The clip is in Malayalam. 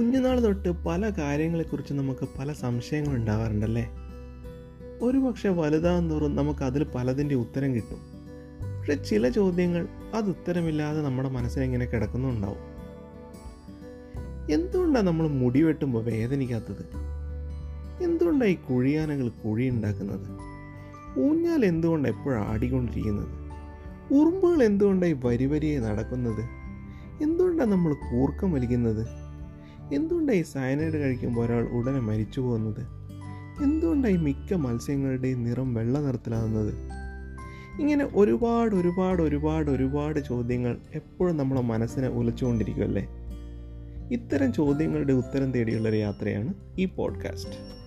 കുഞ്ഞുനാൾ തൊട്ട് പല കാര്യങ്ങളെക്കുറിച്ച് നമുക്ക് പല സംശയങ്ങൾ ഉണ്ടാവാറുണ്ടല്ലേ? ഒരുപക്ഷെ വലുതാകും തോറും നമുക്ക് അതിൽ പലതിന്റെ ഉത്തരം കിട്ടും. പക്ഷെ ചില ചോദ്യങ്ങൾ അത് ഉത്തരമില്ലാതെ നമ്മുടെ മനസ്സിലിങ്ങനെ കിടക്കുന്നുണ്ടാവും. എന്തുകൊണ്ടാണ് നമ്മൾ മുടി വെട്ടുമ്പോൾ വേദനിക്കാത്തത്? എന്തുകൊണ്ടാണ് ഈ കുഴിയാനകൾ കുഴി ഉണ്ടാക്കുന്നത്? ഊഞ്ഞാൽ എന്തുകൊണ്ടാണ് എപ്പോഴും ആടിക്കൊണ്ടിരിക്കുന്നത്? ഉറുമ്പുകൾ എന്തുകൊണ്ടാണ് ഈ വരി വരിയായി നടക്കുന്നത്? എന്തുകൊണ്ടാണ് നമ്മൾ കൂർക്കം വലിക്കുന്നത്? എന്തുകൊണ്ടാണ് ഈ സയനൈഡ് കഴിക്കുമ്പോൾ ഒരാൾ ഉടനെ മരിച്ചു പോകുന്നത്? എന്തുകൊണ്ടാണ് ഈ മിക്ക മത്സ്യങ്ങളുടെയും നിറം വെള്ള നിറത്തിലാകുന്നത്? ഇങ്ങനെ ഒരുപാട് ഒരുപാട് ഒരുപാട് ഒരുപാട് ചോദ്യങ്ങൾ എപ്പോഴും നമ്മുടെ മനസ്സിനെ ഉലച്ചുകൊണ്ടിരിക്കുമല്ലേ ഇത്തരം ചോദ്യങ്ങളുടെ ഉത്തരം തേടിയുള്ളൊരു യാത്രയാണ് ഈ പോഡ്കാസ്റ്റ്